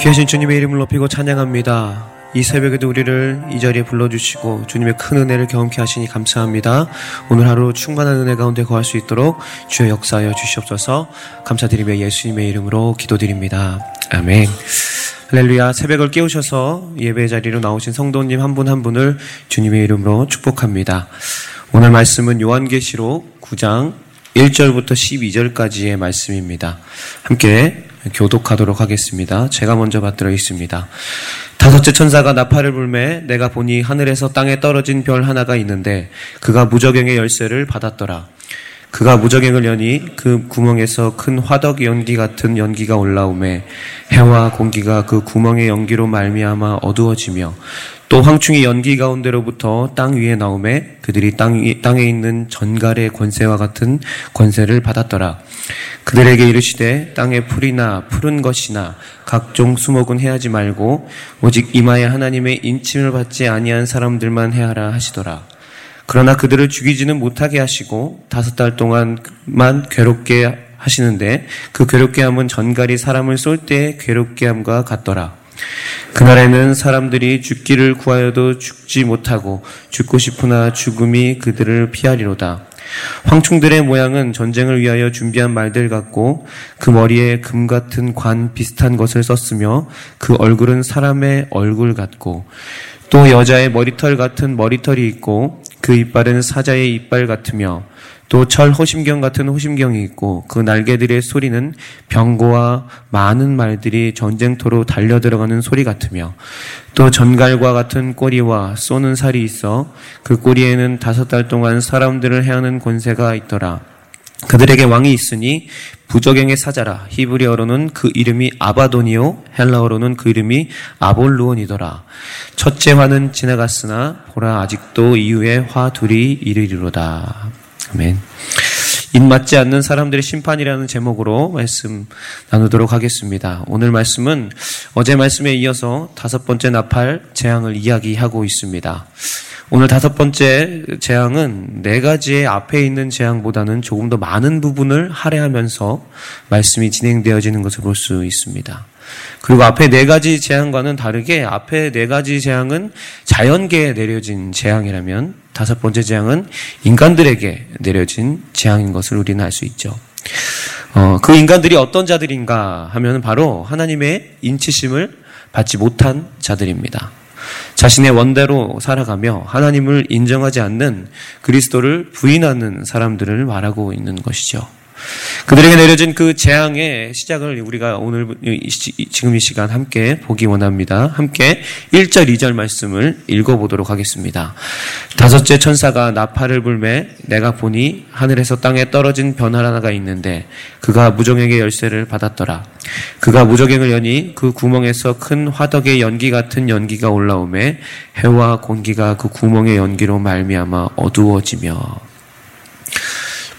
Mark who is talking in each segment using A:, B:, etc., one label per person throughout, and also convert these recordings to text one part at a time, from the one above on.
A: 귀하신 주님의 이름을 높이고 찬양합니다. 이 새벽에도 우리를 이 자리에 불러주시고 주님의 큰 은혜를 경험케 하시니 감사합니다. 오늘 하루 충만한 은혜 가운데 거할 수 있도록 주여 역사하여 주시옵소서 감사드리며 예수님의 이름으로 기도드립니다. 아멘. 할렐루야 새벽을 깨우셔서 예배 자리로 나오신 성도님 한 분한 한 분을 주님의 이름으로 축복합니다. 오늘 말씀은 요한계시록 9장 1절부터 12절까지의 말씀입니다. 함께 교독하도록 하겠습니다. 제가 먼저 받들어 있습니다. 다섯째 천사가 나팔을 불매 내가 보니 하늘에서 땅에 떨어진 별 하나가 있는데 그가 무적행의 열쇠를 받았더라. 그가 무적행을 여니 그 구멍에서 큰 화덕 연기 같은 연기가 올라오매 해와 공기가 그 구멍의 연기로 말미암아 어두워지며 또 황충이 연기 가운데로부터 땅 위에 나오매 그들이 땅, 땅에 있는 전갈의 권세와 같은 권세를 받았더라. 그들에게 이르시되 땅에 풀이나 푸른 것이나 각종 수목은 해하지 말고 오직 이마에 하나님의 인침을 받지 아니한 사람들만 해하라 하시더라. 그러나 그들을 죽이지는 못하게 하시고 다섯 달 동안만 괴롭게 하시는데 그 괴롭게 함은 전갈이 사람을 쏠 때 괴롭게 함과 같더라. 그날에는 사람들이 죽기를 구하여도 죽지 못하고 죽고 싶으나 죽음이 그들을 피하리로다. 황충들의 모양은 전쟁을 위하여 준비한 말들 같고 그 머리에 금 같은 관 비슷한 것을 썼으며 그 얼굴은 사람의 얼굴 같고 또 여자의 머리털 같은 머리털이 있고 그 이빨은 사자의 이빨 같으며 또 철 호심경 같은 호심경이 있고 그 날개들의 소리는 병고와 많은 말들이 전쟁터로 달려 들어가는 소리 같으며 또 전갈과 같은 꼬리와 쏘는 살이 있어 그 꼬리에는 다섯 달 동안 사람들을 해하는 권세가 있더라. 그들에게 왕이 있으니 부적행의 사자라. 히브리어로는 그 이름이 아바도니오 헬라어로는 그 이름이 아볼루온이더라. 첫째 화는 지나갔으나 보라 아직도 이후에 화 둘이 이르리로다 아멘 입맞지 않는 사람들의 심판이라는 제목으로 말씀 나누도록 하겠습니다. 오늘 말씀은 어제 말씀에 이어서 다섯 번째 나팔 재앙을 이야기하고 있습니다. 오늘 다섯 번째 재앙은 네 가지의 앞에 있는 재앙보다는 조금 더 많은 부분을 할애하면서 말씀이 진행되어지는 것을 볼 수 있습니다. 그리고 앞에 네 가지 재앙과는 다르게 앞에 네 가지 재앙은 자연계에 내려진 재앙이라면 다섯 번째 재앙은 인간들에게 내려진 재앙인 것을 우리는 알 수 있죠. 어, 그 인간들이 어떤 자들인가 하면 바로 하나님의 인치심을 받지 못한 자들입니다. 자신의 원대로 살아가며 하나님을 인정하지 않는 그리스도를 부인하는 사람들을 말하고 있는 것이죠. 그들에게 내려진 그 재앙의 시작을 우리가 오늘 지금 이 시간 함께 보기 원합니다. 함께 1절, 2절 말씀을 읽어 보도록 하겠습니다. 다섯째 천사가 나팔을 불매 내가 보니 하늘에서 땅에 떨어진 변화 하나가 있는데 그가 무정에게 열쇠를 받았더라. 그가 무적행을 여니 그 구멍에서 큰 화덕의 연기 같은 연기가 올라오매 해와 공기가 그 구멍의 연기로 말미암아 어두워지며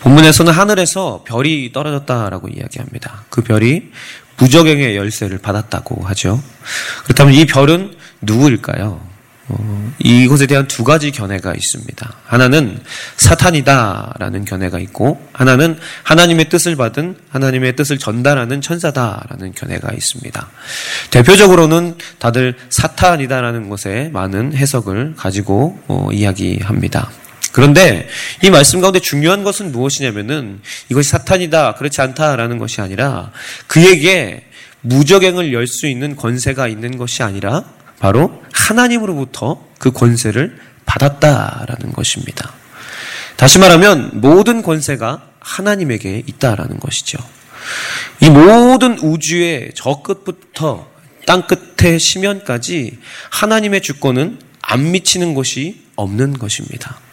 A: 본문에서는 하늘에서 별이 떨어졌다라고 이야기합니다. 그 별이 무적행의 열쇠를 받았다고 하죠. 그렇다면 이 별은 누구일까요? 어, 이것에 대한 두 가지 견해가 있습니다. 하나는 사탄이다라는 견해가 있고, 하나는 하나님의 뜻을 받은 하나님의 뜻을 전달하는 천사다라는 견해가 있습니다. 대표적으로는 다들 사탄이다라는 것에 많은 해석을 가지고 어, 이야기합니다. 그런데 이 말씀 가운데 중요한 것은 무엇이냐면은 이것이 사탄이다, 그렇지 않다라는 것이 아니라 그에게 무적행을 열 수 있는 권세가 있는 것이 아니라 바로 하나님으로부터 그 권세를 받았다라는 것입니다. 다시 말하면 모든 권세가 하나님에게 있다라는 것이죠. 이 모든 우주의 저 끝부터 땅 끝의 심연까지 하나님의 주권은 안 미치는 것이 없는 것입니다.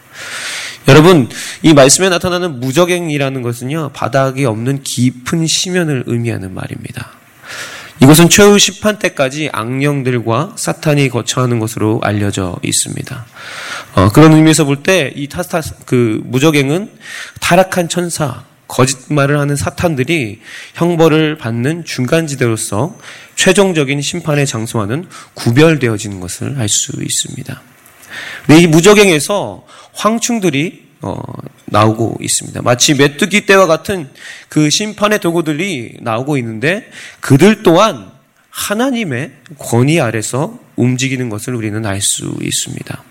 A: 여러분, 이 말씀에 나타나는 무적행이라는 것은요, 바닥이 없는 깊은 심연을 의미하는 말입니다. 이것은 최후 심판 때까지 악령들과 사탄이 거처하는 것으로 알려져 있습니다. 어, 그런 의미에서 볼 때 이 타스타 그 무적행은 타락한 천사, 거짓말을 하는 사탄들이 형벌을 받는 중간 지대로서 최종적인 심판의 장소와는 구별되어지는 것을 알 수 있습니다. 이 무적행에서 황충들이 어, 나오고 있습니다. 마치 메뚜기 떼와 같은 그 심판의 도구들이 나오고 있는데 그들 또한 하나님의 권위 아래서 움직이는 것을 우리는 알 수 있습니다.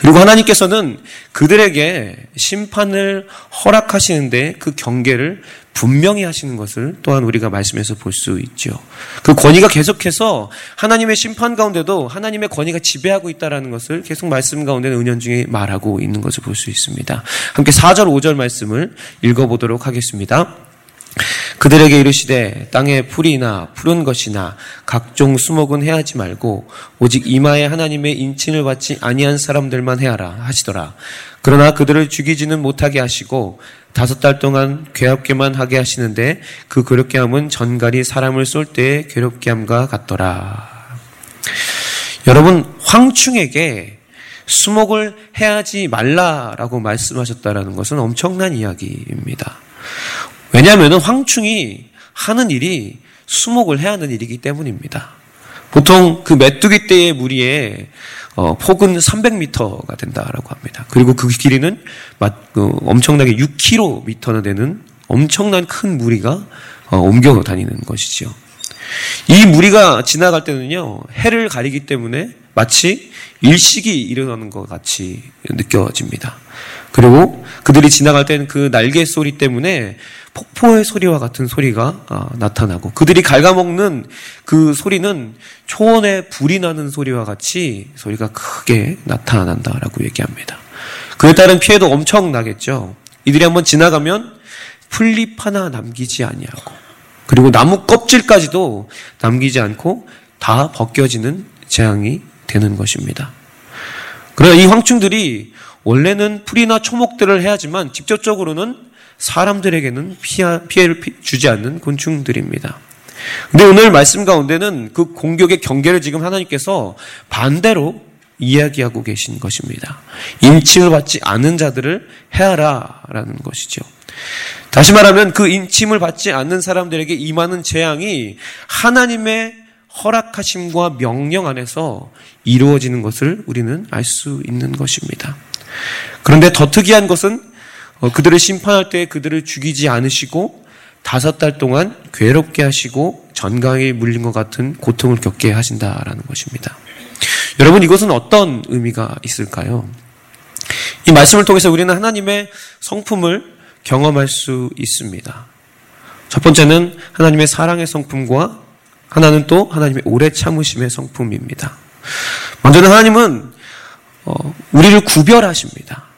A: 그리고 하나님께서는 그들에게 심판을 허락하시는데 그 경계를 분명히 하시는 것을 또한 우리가 말씀에서 볼 수 있죠. 그 권위가 계속해서 하나님의 심판 가운데도 하나님의 권위가 지배하고 있다는 것을 계속 말씀 가운데 은연 중에 말하고 있는 것을 볼 수 있습니다. 함께 4절, 5절 말씀을 읽어 보도록 하겠습니다. 그들에게 이르시되 땅에 풀이나 푸른 것이나 각종 수목은 해하지 말고 오직 이마에 하나님의 인친을 받지 아니한 사람들만 해하라 하시더라. 그러나 그들을 죽이지는 못하게 하시고 다섯 달 동안 괴롭게만 하게 하시는데 그 괴롭게 함은 전갈이 사람을 쏠 때의 괴롭게 함과 같더라. 여러분 황충에게 수목을 해하지 말라라고 말씀하셨다라는 것은 엄청난 이야기입니다. 왜냐하면 황충이 하는 일이 수목을 해야 하는 일이기 때문입니다. 보통 그 메뚜기 떼의 무리에 어, 폭은 300m가 된다라고 합니다. 그리고 그 길이는 그 엄청나게 6km나 되는 엄청난 큰 무리가 어, 옮겨 다니는 것이죠. 이 무리가 지나갈 때는요, 해를 가리기 때문에 마치 일식이 일어나는 것 같이 느껴집니다. 그리고 그들이 지나갈 때는 그 날개 소리 때문에 폭포의 소리와 같은 소리가 아, 나타나고 그들이 갉아먹는 그 소리는 초원에 불이 나는 소리와 같이 소리가 크게 나타난다라고 얘기합니다. 그에 따른 피해도 엄청나겠죠. 이들이 한번 지나가면 풀잎 하나 남기지 아니하고 그리고 나무 껍질까지도 남기지 않고 다 벗겨지는 재앙이 되는 것입니다. 그러나 이 황충들이 원래는 풀이나 초목들을 해야지만 직접적으로는 사람들에게는 피해를 주지 않는 곤충들입니다. 근데 오늘 말씀 가운데는 그 공격의 경계를 지금 하나님께서 반대로 이야기하고 계신 것입니다. 인침을 받지 않은 자들을 해하라라는 것이죠. 다시 말하면 그 인침을 받지 않는 사람들에게 임하는 재앙이 하나님의 허락하심과 명령 안에서 이루어지는 것을 우리는 알 수 있는 것입니다. 그런데 더 특이한 것은 어, 그들을 심판할 때 그들을 죽이지 않으시고 다섯 달 동안 괴롭게 하시고 전강에 물린 것 같은 고통을 겪게 하신다라는 것입니다. 여러분 이것은 어떤 의미가 있을까요? 이 말씀을 통해서 우리는 하나님의 성품을 경험할 수 있습니다. 첫 번째는 하나님의 사랑의 성품과 하나는 또 하나님의 오래 참으심의 성품입니다. 먼저는 하나님은 어, 우리를 구별하십니다.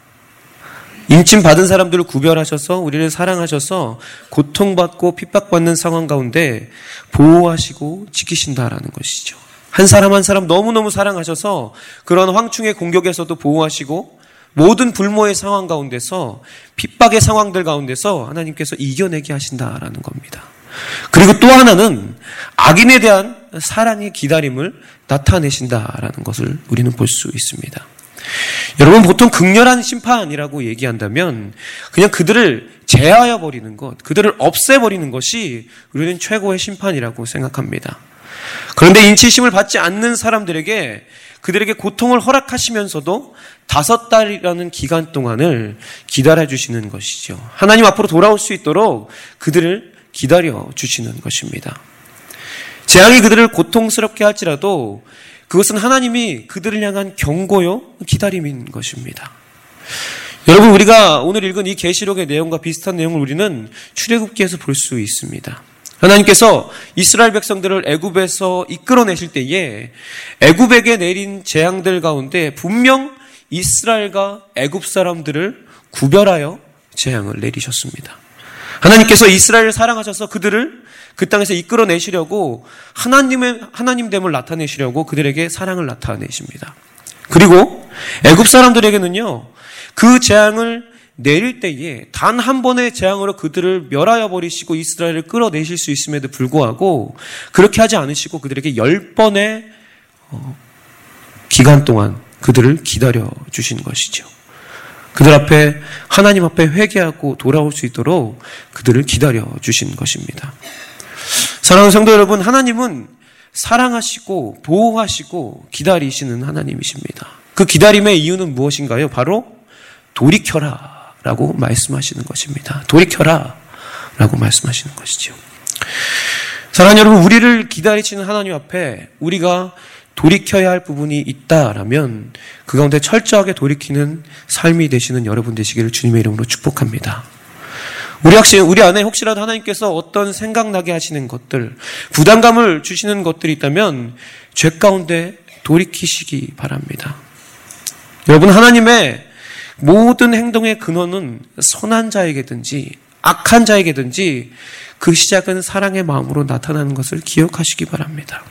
A: 임침 받은 사람들을 구별하셔서 우리를 사랑하셔서 고통받고 핍박받는 상황 가운데 보호하시고 지키신다라는 것이죠. 한 사람 한 사람 너무너무 사랑하셔서 그런 황충의 공격에서도 보호하시고 모든 불모의 상황 가운데서 핍박의 상황들 가운데서 하나님께서 이겨내게 하신다라는 겁니다. 그리고 또 하나는 악인에 대한 사랑의 기다림을 나타내신다라는 것을 우리는 볼 수 있습니다. 여러분 보통 극렬한 심판이라고 얘기한다면 그냥 그들을 제하여 버리는 것, 그들을 없애 버리는 것이 우리는 최고의 심판이라고 생각합니다. 그런데 인치심을 받지 않는 사람들에게 그들에게 고통을 허락하시면서도 다섯 달이라는 기간 동안을 기다려 주시는 것이죠. 하나님 앞으로 돌아올 수 있도록 그들을 기다려 주시는 것입니다. 재앙이 그들을 고통스럽게 할지라도 그것은 하나님이 그들을 향한 경고요, 기다림인 것입니다. 여러분 우리가 오늘 읽은 이 계시록의 내용과 비슷한 내용을 우리는 출애굽기에서 볼 수 있습니다. 하나님께서 이스라엘 백성들을 애굽에서 이끌어내실 때에 애굽에게 내린 재앙들 가운데 분명 이스라엘과 애굽 사람들을 구별하여 재앙을 내리셨습니다. 하나님께서 이스라엘을 사랑하셔서 그들을 그 땅에서 이끌어내시려고 하나님의 하나님됨을 나타내시려고 그들에게 사랑을 나타내십니다. 그리고 애굽 사람들에게는요. 그 재앙을 내릴 때에 단 한 번의 재앙으로 그들을 멸하여 버리시고 이스라엘을 끌어내실 수 있음에도 불구하고 그렇게 하지 않으시고 그들에게 열 번의 어, 기간 동안 그들을 기다려 주신 것이죠. 그들 앞에 하나님 앞에 회개하고 돌아올 수 있도록 그들을 기다려 주신 것입니다. 사랑하는 성도 여러분, 하나님은 사랑하시고 보호하시고 기다리시는 하나님이십니다. 그 기다림의 이유는 무엇인가요? 바로 돌이켜라 라고 말씀하시는 것입니다. 돌이켜라 라고 말씀하시는 것이죠. 사랑하는 여러분, 우리를 기다리시는 하나님 앞에 우리가 돌이켜야 할 부분이 있다라면 그 가운데 철저하게 돌이키는 삶이 되시는 여러분 되시기를 주님의 이름으로 축복합니다. 우리 혹시 우리 안에 혹시라도 하나님께서 어떤 생각나게 하시는 것들, 부담감을 주시는 것들이 있다면 죄 가운데 돌이키시기 바랍니다. 여러분 하나님의 모든 행동의 근원은 선한 자에게든지 악한 자에게든지 그 시작은 사랑의 마음으로 나타나는 것을 기억하시기 바랍니다.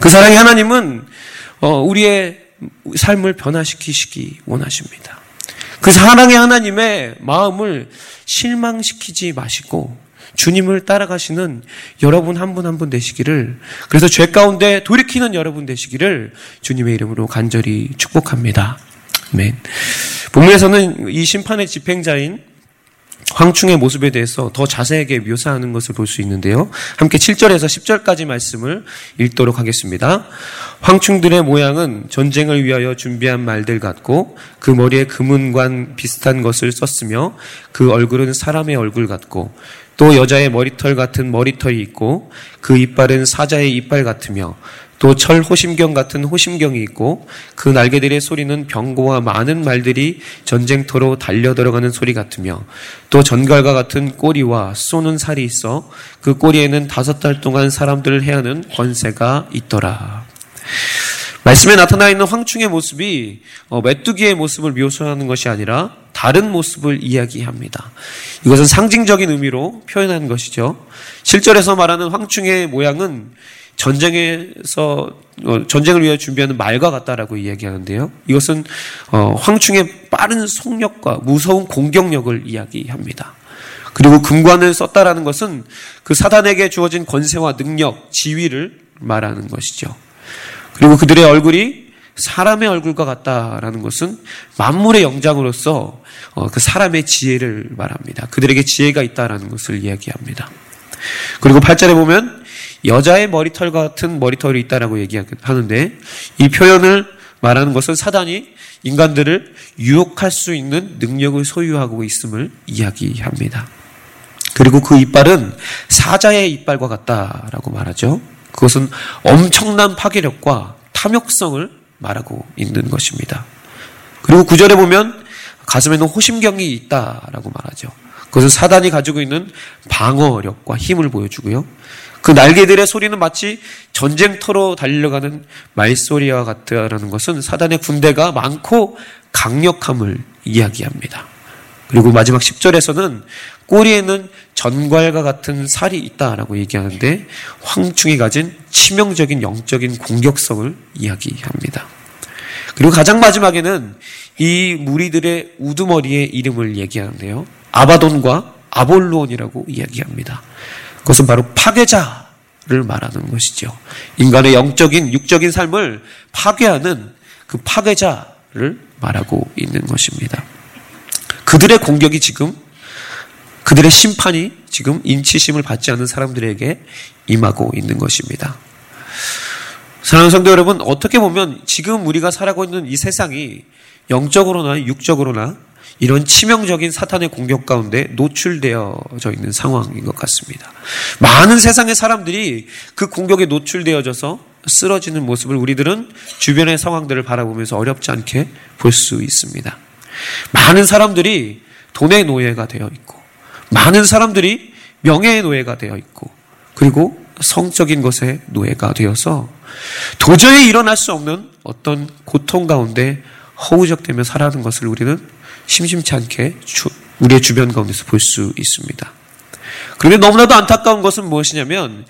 A: 그 사랑의 하나님은 어, 우리의 삶을 변화시키시기 원하십니다. 그 사랑의 하나님의 마음을 실망시키지 마시고 주님을 따라가시는 여러분 한 분 한 분 되시기를 그래서 죄 가운데 돌이키는 여러분 되시기를 주님의 이름으로 간절히 축복합니다. 아멘. 본문에서는 이 심판의 집행자인 황충의 모습에 대해서 더 자세하게 묘사하는 것을 볼 수 있는데요. 함께 7절에서 10절까지 말씀을 읽도록 하겠습니다. 황충들의 모양은 전쟁을 위하여 준비한 말들 같고 그 머리에 금은관 비슷한 것을 썼으며 그 얼굴은 사람의 얼굴 같고 또 여자의 머리털 같은 머리털이 있고 그 이빨은 사자의 이빨 같으며 또 철 호심경 같은 호심경이 있고 그 날개들의 소리는 병고와 많은 말들이 전쟁터로 달려 들어가는 소리 같으며 또 전갈과 같은 꼬리와 쏘는 살이 있어 그 꼬리에는 다섯 달 동안 사람들을 해하는 권세가 있더라. 말씀에 나타나 있는 황충의 모습이 어, 메뚜기의 모습을 묘사하는 것이 아니라 다른 모습을 이야기합니다. 이것은 상징적인 의미로 표현한 것이죠. 실절에서 말하는 황충의 모양은 전쟁에서 어, 전쟁을 위해 준비하는 말과 같다라고 이야기하는데요. 이것은 어, 황충의 빠른 속력과 무서운 공격력을 이야기합니다. 그리고 금관을 썼다라는 것은 그 사단에게 주어진 권세와 능력, 지위를 말하는 것이죠. 그리고 그들의 얼굴이 사람의 얼굴과 같다라는 것은 만물의 영장으로서 어, 그 사람의 지혜를 말합니다. 그들에게 지혜가 있다라는 것을 이야기합니다. 그리고 8절에 보면 여자의 머리털 같은 머리털이 있다라고 얘기하는데 이 표현을 말하는 것은 사단이 인간들을 유혹할 수 있는 능력을 소유하고 있음을 이야기합니다. 그리고 그 이빨은 사자의 이빨과 같다라고 말하죠. 그것은 엄청난 파괴력과 탐욕성을 말하고 있는 것입니다. 그리고 구절에 보면 가슴에는 호심경이 있다라고 말하죠. 그것은 사단이 가지고 있는 방어력과 힘을 보여주고요. 그 날개들의 소리는 마치 전쟁터로 달려가는 말소리와 같다라는 것은 사단의 군대가 많고 강력함을 이야기합니다. 그리고 마지막 10절에서는 꼬리에는 전괄과 같은 살이 있다라고 얘기하는데 황충이 가진 치명적인 영적인 공격성을 이야기합니다. 그리고 가장 마지막에는 이 무리들의 우두머리의 이름을 얘기하는데요. 아바돈과 아볼론이라고 이야기합니다. 그것은 바로 파괴자를 말하는 것이죠. 인간의 영적인, 육적인 삶을 파괴하는 그 파괴자를 말하고 있는 것입니다. 그들의 공격이 지금, 그들의 심판이 지금 인치심을 받지 않는 사람들에게 임하고 있는 것입니다. 사랑하는 성도 여러분, 어떻게 보면 지금 우리가 살아가고 있는 이 세상이 영적으로나 육적으로나 이런 치명적인 사탄의 공격 가운데 노출되어져 있는 상황인 것 같습니다. 많은 세상의 사람들이 그 공격에 노출되어져서 쓰러지는 모습을 우리들은 주변의 상황들을 바라보면서 어렵지 않게 볼 수 있습니다. 많은 사람들이 돈의 노예가 되어 있고, 많은 사람들이 명예의 노예가 되어 있고, 그리고 성적인 것의 노예가 되어서 도저히 일어날 수 없는 어떤 고통 가운데 허우적대며 살아가는 것을 우리는 심심치 않게 우리의 주변 가운데서 볼 수 있습니다. 그런데 너무나도 안타까운 것은 무엇이냐면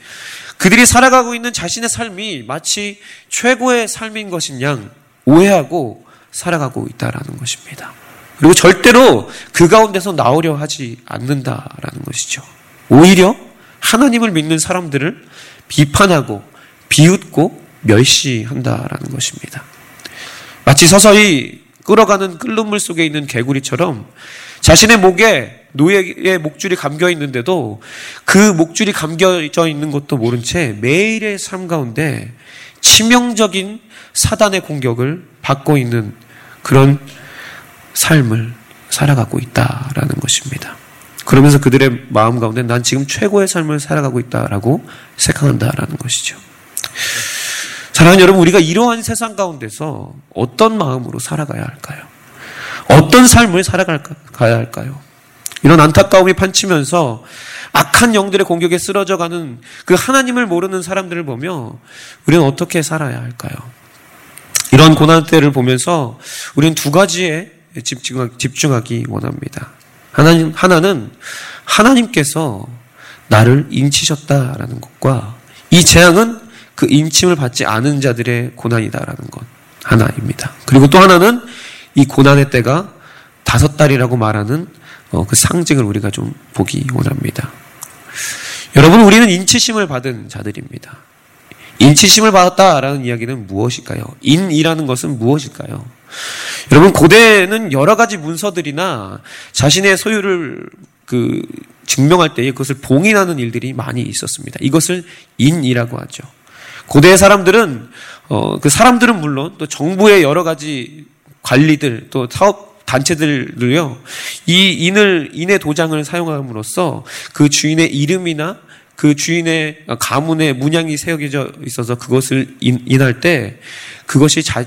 A: 그들이 살아가고 있는 자신의 삶이 마치 최고의 삶인 것인 양 오해하고 살아가고 있다라는 것입니다. 그리고 절대로 그 가운데서 나오려 하지 않는다라는 것이죠. 오히려 하나님을 믿는 사람들을 비판하고 비웃고 멸시한다라는 것입니다. 마치 서서히 끌어가는 끓는 물 속에 있는 개구리처럼 자신의 목에 노예의 목줄이 감겨 있는데도 그 목줄이 감겨져 있는 것도 모른 채 매일의 삶 가운데 치명적인 사단의 공격을 받고 있는 그런 삶을 살아가고 있다라는 것입니다. 그러면서 그들의 마음 가운데 난 지금 최고의 삶을 살아가고 있다라고 생각한다라는 것이죠. 사랑하는 여러분, 우리가 이러한 세상 가운데서 어떤 마음으로 살아가야 할까요? 어떤 삶을 살아가야 할까요? 이런 안타까움이 판치면서 악한 영들의 공격에 쓰러져 가는 그 하나님을 모르는 사람들을 보며 우리는 어떻게 살아야 할까요? 이런 고난 때를 보면서 우리는 두 가지에 집중하기 원합니다. 하나님, 하나는 하나님께서 나를 인치셨다라는 것과 이 재앙은 그 인침을 받지 않은 자들의 고난이다라는 것 하나입니다. 그리고 또 하나는 이 고난의 때가 다섯 달이라고 말하는 어, 그 상징을 우리가 좀 보기 원합니다. 여러분, 우리는 인치심을 받은 자들입니다. 인치심을 받았다라는 이야기는 무엇일까요? 인이라는 것은 무엇일까요? 여러분, 고대는 여러 가지 문서들이나 자신의 소유를 그 증명할 때에 그것을 봉인하는 일들이 많이 있었습니다. 이것을 인이라고 하죠. 고대 사람들은 어, 그 사람들은 물론 또 정부의 여러 가지 관리들 또 사업 단체들을요 이 인을 인의 도장을 사용함으로써 그 주인의 이름이나 그 주인의 가문의 문양이 새겨져 있어서 그것을 인, 인할 때 그것이 자,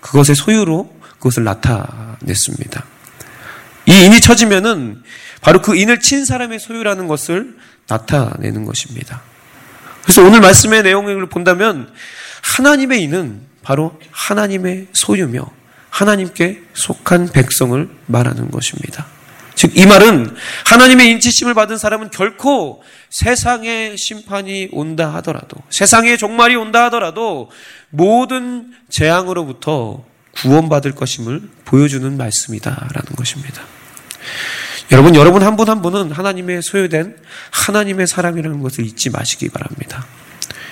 A: 그것의 소유로 그것을 나타냈습니다. 이 인이 쳐지면은 바로 그 인을 친 사람의 소유라는 것을 나타내는 것입니다. 그래서 오늘 말씀의 내용을 본다면 하나님의 인은 바로 하나님의 소유며 하나님께 속한 백성을 말하는 것입니다. 즉, 이 말은 하나님의 인치심을 받은 사람은 결코 세상의 심판이 온다 하더라도, 세상의 종말이 온다 하더라도 모든 재앙으로부터 구원받을 것임을 보여주는 말씀이다라는 것입니다. 여러분, 여러분 한 분 한 분은 하나님의 소유된 하나님의 사람이라는 것을 잊지 마시기 바랍니다.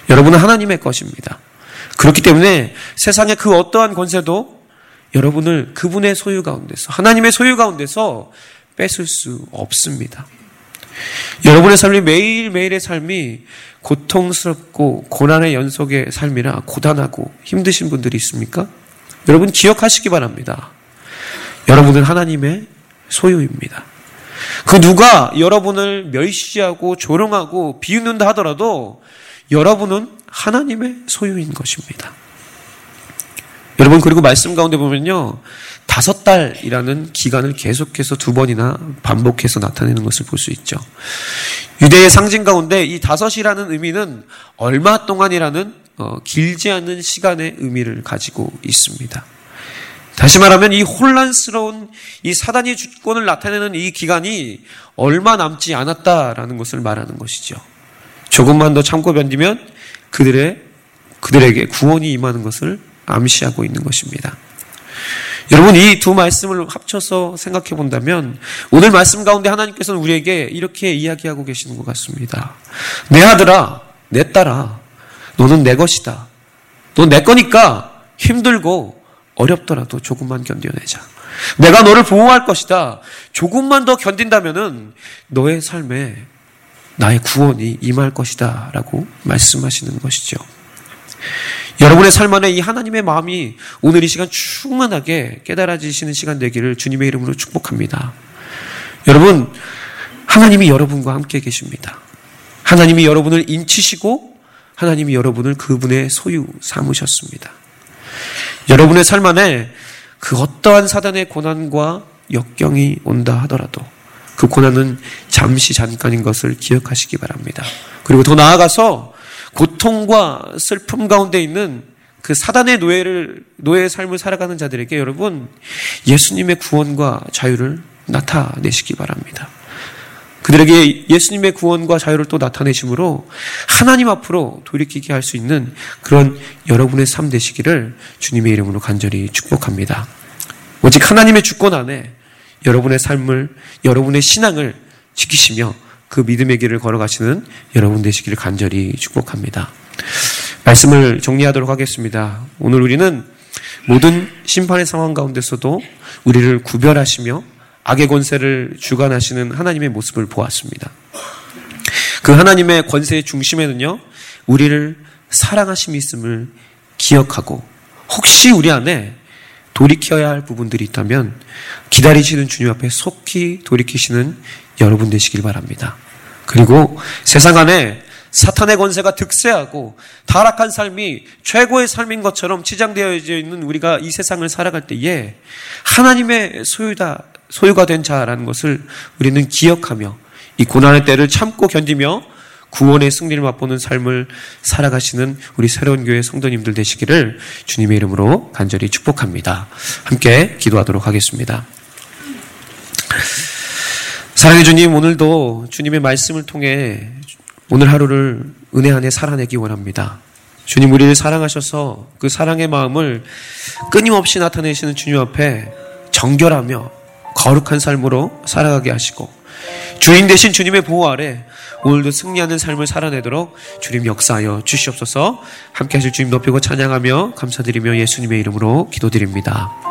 A: 여러분은 하나님의 것입니다. 그렇기 때문에 세상의 그 어떠한 권세도 여러분을 그분의 소유 가운데서, 하나님의 소유 가운데서 뺏을 수 없습니다. 여러분의 삶이 매일매일의 삶이 고통스럽고 고난의 연속의 삶이라 고단하고 힘드신 분들이 있습니까? 여러분 기억하시기 바랍니다. 여러분은 하나님의 소유입니다. 그 누가 여러분을 멸시하고 조롱하고 비웃는다 하더라도 여러분은 하나님의 소유인 것입니다. 여러분 그리고 말씀 가운데 보면요. 다섯 달이라는 기간을 계속해서 두 번이나 반복해서 나타내는 것을 볼 수 있죠. 유대의 상징 가운데 이 다섯이라는 의미는 얼마 동안이라는 어, 길지 않은 시간의 의미를 가지고 있습니다. 다시 말하면 이 혼란스러운 이 사단이 주권을 나타내는 이 기간이 얼마 남지 않았다라는 것을 말하는 것이죠. 조금만 더 참고 견디면 그들의 그들에게 구원이 임하는 것을 암시하고 있는 것입니다. 여러분 이 두 말씀을 합쳐서 생각해 본다면 오늘 말씀 가운데 하나님께서는 우리에게 이렇게 이야기하고 계시는 것 같습니다. 내 아들아, 내 딸아, 너는 내 것이다. 너 내 거니까 힘들고 어렵더라도 조금만 견뎌내자. 내가 너를 보호할 것이다. 조금만 더 견딘다면은 너의 삶에 나의 구원이 임할 것이다. 라고 말씀하시는 것이죠. 여러분의 삶 안에 이 하나님의 마음이 오늘 이 시간 충만하게 깨달아지시는 시간 되기를 주님의 이름으로 축복합니다. 여러분, 하나님이 여러분과 함께 계십니다. 하나님이 여러분을 인치시고 하나님이 여러분을 그분의 소유 삼으셨습니다. 여러분의 삶 안에 그 어떠한 사단의 고난과 역경이 온다 하더라도 그 고난은 잠시 잠깐인 것을 기억하시기 바랍니다. 그리고 더 나아가서 고통과 슬픔 가운데 있는 그 사단의 노예를, 노예의 삶을 살아가는 자들에게 여러분 예수님의 구원과 자유를 나타내시기 바랍니다. 그들에게 예수님의 구원과 자유를 또 나타내심으로 하나님 앞으로 돌이키게 할 수 있는 그런 여러분의 삶 되시기를 주님의 이름으로 간절히 축복합니다. 오직 하나님의 주권 안에 여러분의 삶을, 여러분의 신앙을 지키시며 그 믿음의 길을 걸어가시는 여러분 되시기를 간절히 축복합니다. 말씀을 정리하도록 하겠습니다. 오늘 우리는 모든 심판의 상황 가운데서도 우리를 구별하시며 악의 권세를 주관하시는 하나님의 모습을 보았습니다. 그 하나님의 권세의 중심에는요, 우리를 사랑하심이 있음을 기억하고, 혹시 우리 안에 돌이켜야 할 부분들이 있다면, 기다리시는 주님 앞에 속히 돌이키시는 여러분 되시길 바랍니다. 그리고 세상 안에 사탄의 권세가 득세하고 타락한 삶이 최고의 삶인 것처럼 치장되어 있는 우리가 이 세상을 살아갈 때에 하나님의 소유다, 소유가 된 자라는 것을 우리는 기억하며 이 고난의 때를 참고 견디며 구원의 승리를 맛보는 삶을 살아가시는 우리 새로운 교회 성도님들 되시기를 주님의 이름으로 간절히 축복합니다. 함께 기도하도록 하겠습니다. 사랑해 주님, 오늘도 주님의 말씀을 통해 오늘 하루를 은혜 안에 살아내기 원합니다. 주님 우리를 사랑하셔서 그 사랑의 마음을 끊임없이 나타내시는 주님 앞에 정결하며 거룩한 삶으로 살아가게 하시고 주인 대신 주님의 보호 아래 오늘도 승리하는 삶을 살아내도록 주님 역사하여 주시옵소서 함께 하실 주님 높이고 찬양하며 감사드리며 예수님의 이름으로 기도드립니다.